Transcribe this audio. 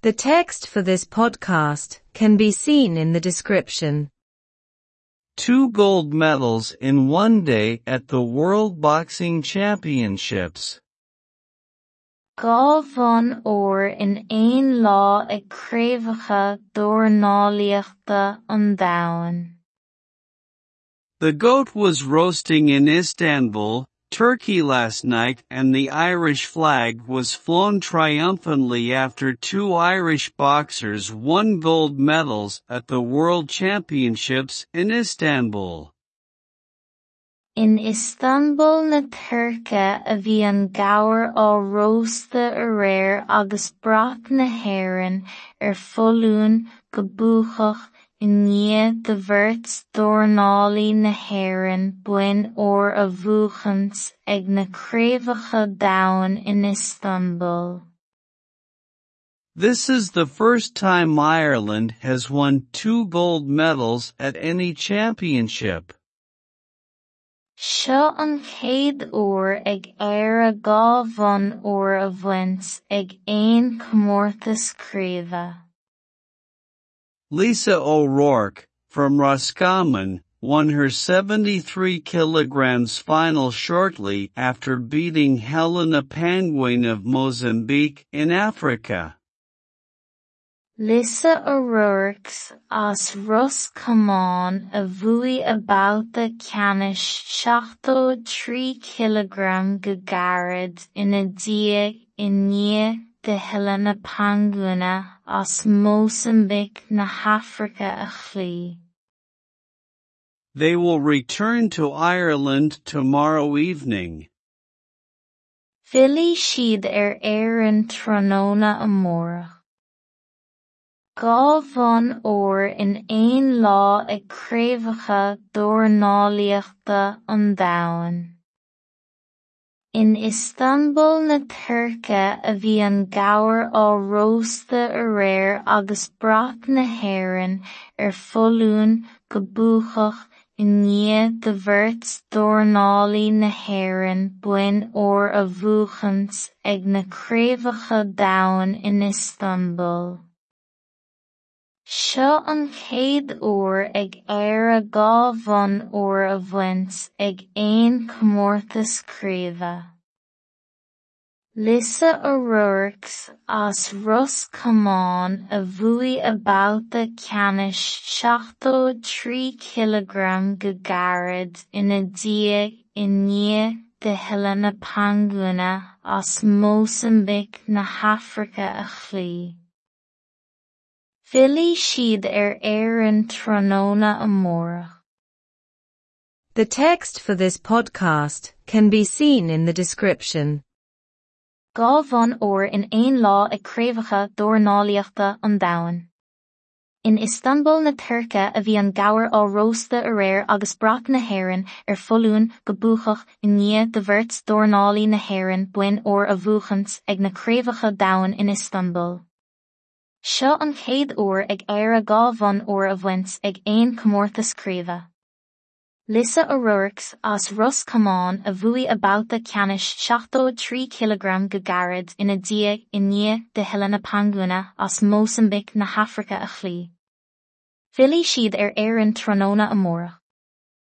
The text for this podcast can be seen in the description. Two gold medals in one day at the World Boxing Championships. Gá bhonn uair in aon lá ag craobhacha dornálaíochta an domhain. The goat was roasting in Istanbul, Turkey last night and the Irish flag was flown triumphantly after two Irish boxers won gold medals at the World Championships in Istanbul. In Istanbul na Turca a bhí an gabhar á rósta a réir agus brath na go búchach i ndiaidh de bheirt dornálaí na hÉireann buin a bhuachant ag na craobhacha domhain in Istanbul. This is the first time Ireland has won two gold medals at any championship. Seo an chéad uair ag éire gá bhonn uair a bhaint ag aon comórtas críoba. Lisa O'Rourke, from Roscommon, won her 73 kilograms final shortly after beating Helena Panguana of Mozambique in Africa. Lisa O'Rourke's as Roscommon a bhuaigh about the canish ceannis 73 kg go gairid ina dia in de Helena Panguana as Mozambique na Hafrca a chlí. They will return to Ireland tomorrow evening. Philly siad er ar éireann tróna amórach. Gá bhonn uair in aon lá ag craobhacha dornálaíochta an domhain. In Istanbul na Turca a bhí an gabhar á rósta a réir agus brath na hÉireann ar pholaún go búchach i ndiaidh de bheirt dornálaí na hÉireann buin uair a bhuachant ag na craobhacha domhain in Istanbul. Seo an chéad uair ag éire gá bhonn uair a bhaint ag aon comórtas críoba. Lisa O'Rourke's as Roscommon a bhuaigh ceannis 73 kg go gairid ina dia i ndiaidh de Helena Panguana as Mozambique na Hafrca a chlí. Philly siad er ar éireann tróna amórach. The text for this podcast can be seen in the description. Gá bhonn uair in aon lá ag craobhacha dornálaíochta an. In Istanbul na Turca a bhí an gabhar á rósta a réir agus brath na hÉireann ar er pholaún go búchach i ndiaidh de bheirt dornálaí na hÉireann buin uair a bhuachant ag na craobhacha domhain in Istanbul. Seo an chéad uair ag éire gá bhonn uair a bhaint ag aon comórtas críoba. Lisa O'Rourke's as Roscommon a bhuaigh about the ceannis 73 kg go gairid ina dia i ndiaidh de Helena Penguina as Mozambique na Hafrca a chlí. Philly siad ar éireann tróna amórach.